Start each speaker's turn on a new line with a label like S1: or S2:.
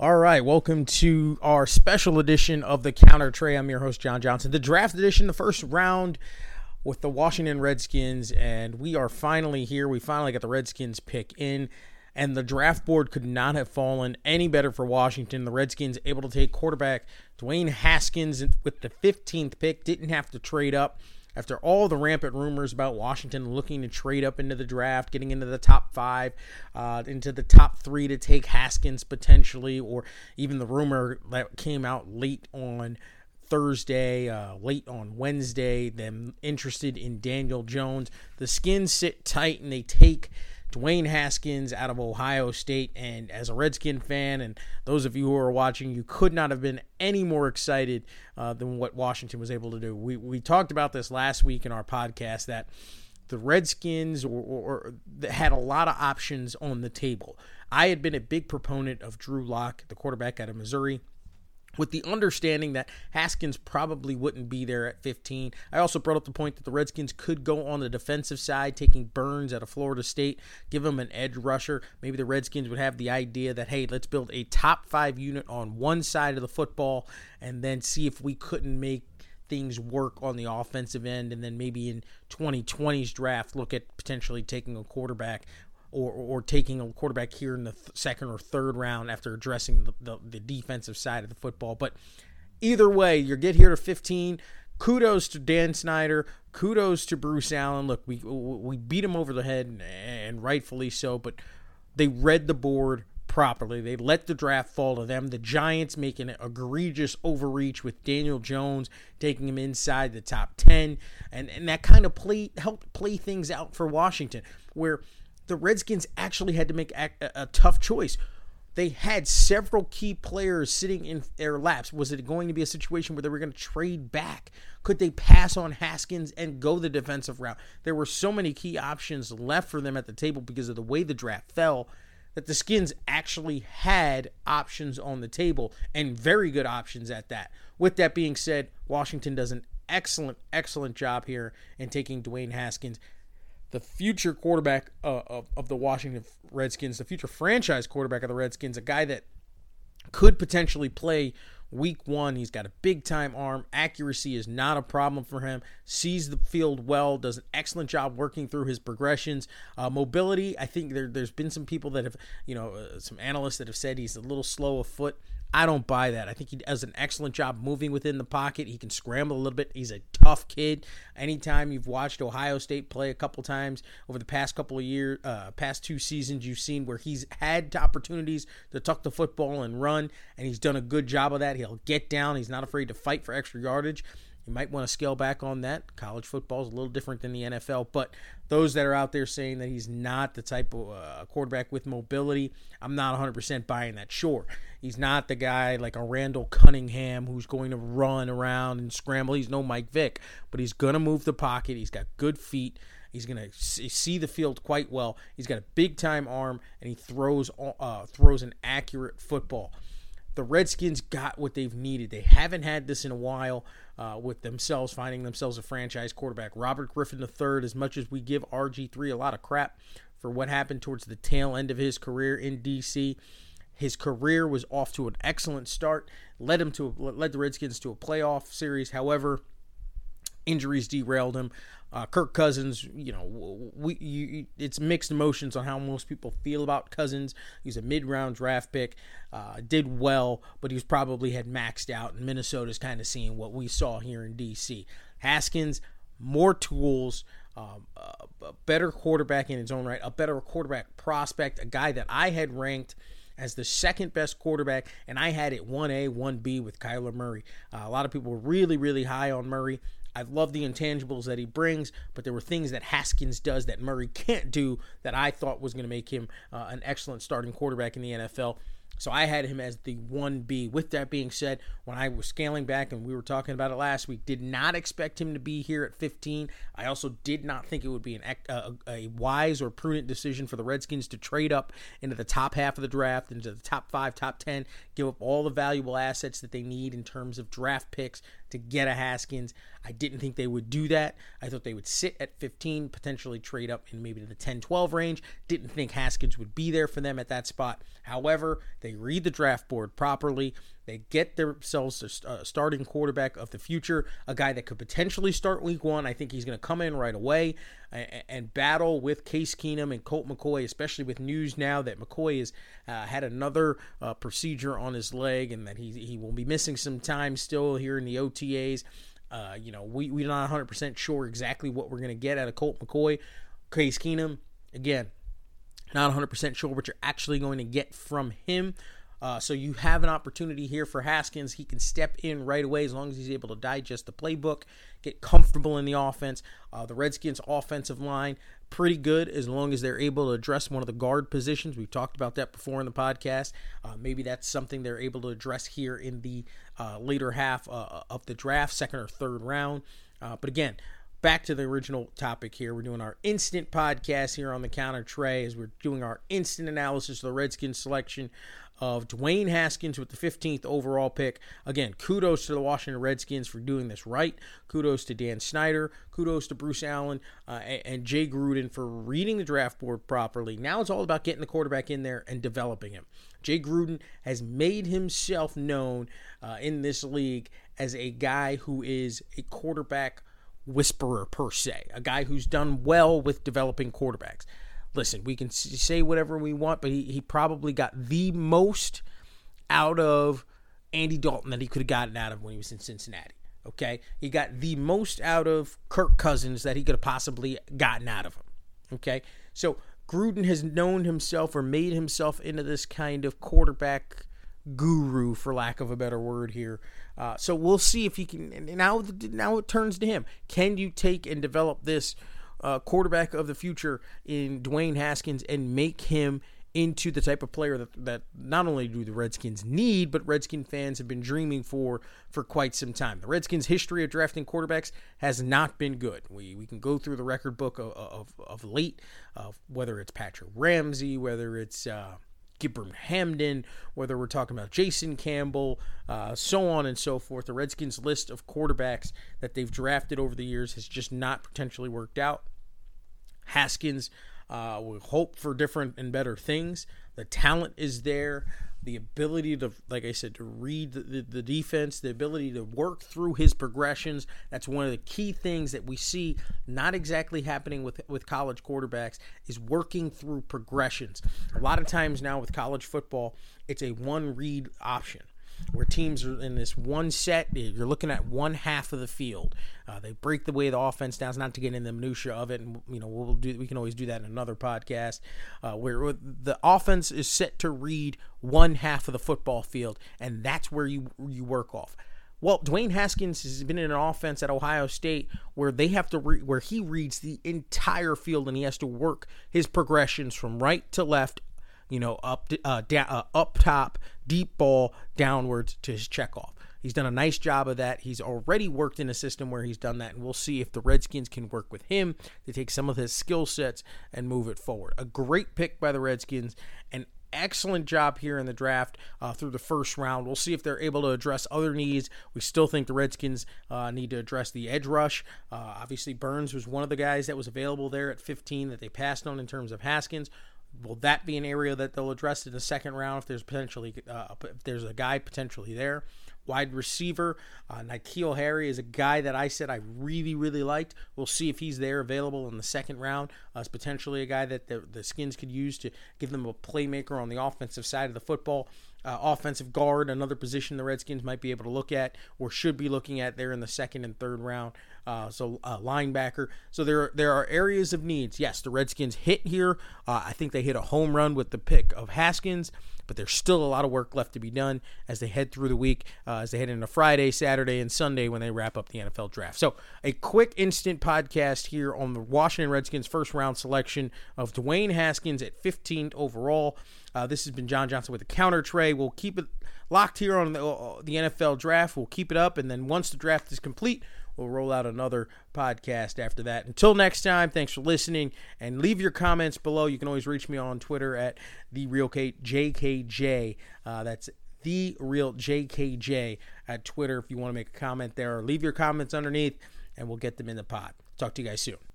S1: All right, welcome to our special edition of the Counter Trey. I'm your host, John Johnson. The draft edition, the first round with the Washington Redskins, and we are finally here. We finally got the Redskins pick in, and the draft board could not have fallen any better for Washington. The Redskins able to take quarterback Dwayne Haskins with the 15th pick, didn't have to trade up after all the rampant rumors about Washington looking to trade up into the draft, getting into the top five, uh, into the top three to take Haskins potentially, or even the rumor that came out late on Thursday, uh, late on Wednesday, them interested in Daniel Jones. The skins sit tight and they take Dwayne Haskins out of Ohio State. And as a Redskin fan, and those of you who are watching, you could not have been any more excited uh, than what Washington was able to do. We, we talked about this last week in our podcast that the Redskins or, or, or had a lot of options on the table. I had been a big proponent of Drew Lock, the quarterback out of Missouri with the understanding that Haskins probably wouldn't be there at 15. I also brought up the point that the Redskins could go on the defensive side, taking Burns out of Florida State, give him an edge rusher. Maybe the Redskins would have the idea that, hey, let's build a top five unit on one side of the football and then see if we couldn't make things work on the offensive end and then maybe in 2020's draft look at potentially taking a quarterback or, or taking a quarterback here in the th- second or third round after addressing the, the, the, defensive side of the football. But either way, you get here to 15. Kudos to Dan Snyder. Kudos to Bruce Allen. Look, we we beat him over the head, and, and rightfully so. But they read the board properly. They let the draft fall to them. The Giants making an egregious overreach with Daniel Jones taking him inside the top 10 and and that kind of play helped play things out for Washington where the Redskins actually had to make a, a, tough choice. They had several key players sitting in their laps. Was it going to be a situation where they were going to trade back? Could they pass on Haskins and go the defensive route? There were so many key options left for them at the table because of the way the draft fell that the Skins actually had options on the table and very good options at that. With that being said, Washington does an excellent, excellent job here in taking Dwayne Haskins the future quarterback uh, of, of the Washington Redskins, the future franchise quarterback of the Redskins, a guy that could potentially play week one. He's got a big time arm. Accuracy is not a problem for him. Sees the field well, does an excellent job working through his progressions. Uh, mobility, I think there, has been some people that have, you know, uh, some analysts that have said he's a little slow of foot. I don't buy that. I think he does an excellent job moving within the pocket. He can scramble a little bit. He's a tough kid. Anytime you've watched Ohio State play a couple times over the past couple of years, uh, past two seasons, you've seen where he's had opportunities to tuck the football and run, and he's done a good job of that. He'll get down. He's not afraid to fight for extra yardage. You might want to scale back on that. College football is a little different than the NFL, but those that are out there saying that he's not the type of uh, quarterback with mobility, I'm not 100% buying that. Sure, he's not the guy like a Randall Cunningham who's going to run around and scramble. He's no Mike Vick, but he's going to move the pocket. He's got good feet. He's going to see the field quite well. He's got a big time arm, and he throws uh, throws an accurate football the Redskins got what they've needed. They haven't had this in a while uh, with themselves finding themselves a franchise quarterback. Robert Griffin III, as much as we give RG3 a lot of crap for what happened towards the tail end of his career in DC, his career was off to an excellent start, led him to led the Redskins to a playoff series. However, injuries derailed him. Uh, Kirk Cousins, you know, we you, it's mixed emotions on how most people feel about Cousins. He's a mid-round draft pick, uh, did well, but he's probably had maxed out. And Minnesota's kind of seeing what we saw here in DC. Haskins, more tools, um, a better quarterback in his own right, a better quarterback prospect, a guy that I had ranked as the second best quarterback, and I had it 1A, 1B with Kyler Murray. Uh, a lot of people were really, really high on Murray. I love the intangibles that he brings, but there were things that Haskins does that Murray can't do that I thought was going to make him uh, an excellent starting quarterback in the NFL. So I had him as the 1B. With that being said, when I was scaling back and we were talking about it last week, did not expect him to be here at 15. I also did not think it would be an, a, a wise or prudent decision for the Redskins to trade up into the top half of the draft, into the top five, top 10, give up all the valuable assets that they need in terms of draft picks to get a Haskins. I didn't think they would do that. I thought they would sit at 15, potentially trade up in maybe the 10 12 range. Didn't think Haskins would be there for them at that spot. However, they read the draft board properly, they get themselves a starting quarterback of the future, a guy that could potentially start week one. I think he's going to come in right away and, battle with Case Keenum and Colt McCoy, especially with news now that McCoy has uh, had another uh, procedure on his leg and that he, he will be missing some time still here in the OTAs. Uh, you know, we, we're not 100% sure exactly what we're going to get out of Colt McCoy. Case Keenum, again, not 100% sure what you're actually going to get from him. Uh, so you have an opportunity here for Haskins. He can step in right away as long as he's able to digest the playbook, get comfortable in the offense. Uh, the Redskins' offensive line pretty good as long as they're able to address one of the guard positions. We've talked about that before in the podcast. Uh, maybe that's something they're able to address here in the uh, later half uh, of the draft, second or third round. Uh, but again, back to the original topic here. We're doing our instant podcast here on the counter trey as we're doing our instant analysis of the Redskins selection of Dwayne Haskins with the 15th overall pick. Again, kudos to the Washington Redskins for doing this right. Kudos to Dan Snyder. Kudos to Bruce Allen uh, and Jay Gruden for reading the draft board properly. Now it's all about getting the quarterback in there and developing him. Jay Gruden has made himself known uh, in this league as a guy who is a quarterback whisperer per se, a guy who's done well with developing quarterbacks listen, we can say whatever we want, but he, he probably got the most out of Andy Dalton that he could have gotten out of when he was in Cincinnati. Okay. He got the most out of Kirk Cousins that he could have possibly gotten out of him. Okay. So Gruden has known himself or made himself into this kind of quarterback guru, for lack of a better word here. Uh, so we'll see if he can. Now, now it turns to him. Can you take and develop this uh, quarterback of the future in Dwayne Haskins and make him into the type of player that, that not only do the Redskins need, but Redskin fans have been dreaming for for quite some time. The Redskins' history of drafting quarterbacks has not been good. We, we can go through the record book of, of, of late, of whether it's Patrick Ramsey, whether it's uh, Gibran Hamdan, whether we're talking about Jason Campbell, uh, so on and so forth. The Redskins' list of quarterbacks that they've drafted over the years has just not potentially worked out. Haskins uh, will hope for different and better things. The talent is there. The ability to, like I said, to read the, the, defense, the ability to work through his progressions. That's one of the key things that we see not exactly happening with, with college quarterbacks is working through progressions. A lot of times now with college football, it's a one read option where teams are in this one set. You're looking at one half of the field. Uh, they break the way the offense down. Not to get into the minutia of it, and you know we'll do. We can always do that in another podcast, uh, where the offense is set to read one half of the football field, and that's where you you work off. Well, Dwayne Haskins has been in an offense at Ohio State where they have to re- where he reads the entire field and he has to work his progressions from right to left you know, up uh, da- uh, up top, deep ball downwards to his checkoff. He's done a nice job of that. He's already worked in a system where he's done that, and we'll see if the Redskins can work with him to take some of his skill sets and move it forward. A great pick by the Redskins, and excellent job here in the draft uh, through the first round. We'll see if they're able to address other needs. We still think the Redskins uh, need to address the edge rush. Uh, obviously, Burns was one of the guys that was available there at 15 that they passed on in terms of Haskins. Will that be an area that they'll address in the second round if there's potentially uh, if there's a guy potentially there? Wide receiver, uh, N'Keal Harry is a guy that I said I really, really liked. We'll see if he's there available in the second round. Uh, it's potentially a guy that the, the Skins could use to give them a playmaker on the offensive side of the football. Uh, offensive guard, another position the Redskins might be able to look at or should be looking at there in the second and third round. Uh, so uh, linebacker. So there there are areas of needs. Yes, the Redskins hit here. Uh, I think they hit a home run with the pick of Haskins, but there's still a lot of work left to be done as they head through the week, uh, as they head into Friday, Saturday, and Sunday when they wrap up the NFL draft. So a quick instant podcast here on the Washington Redskins first round selection of Dwayne Haskins at 15th overall. Uh, this has been John Johnson with the counter trey. We'll keep it locked here on the, uh, the NFL draft. We'll keep it up, and then once the draft is complete, We'll roll out another podcast after that. Until next time, thanks for listening and leave your comments below. You can always reach me on Twitter at the real K- JKJ. Uh, that's the real JKJ at Twitter if you want to make a comment there or leave your comments underneath and we'll get them in the pod. Talk to you guys soon.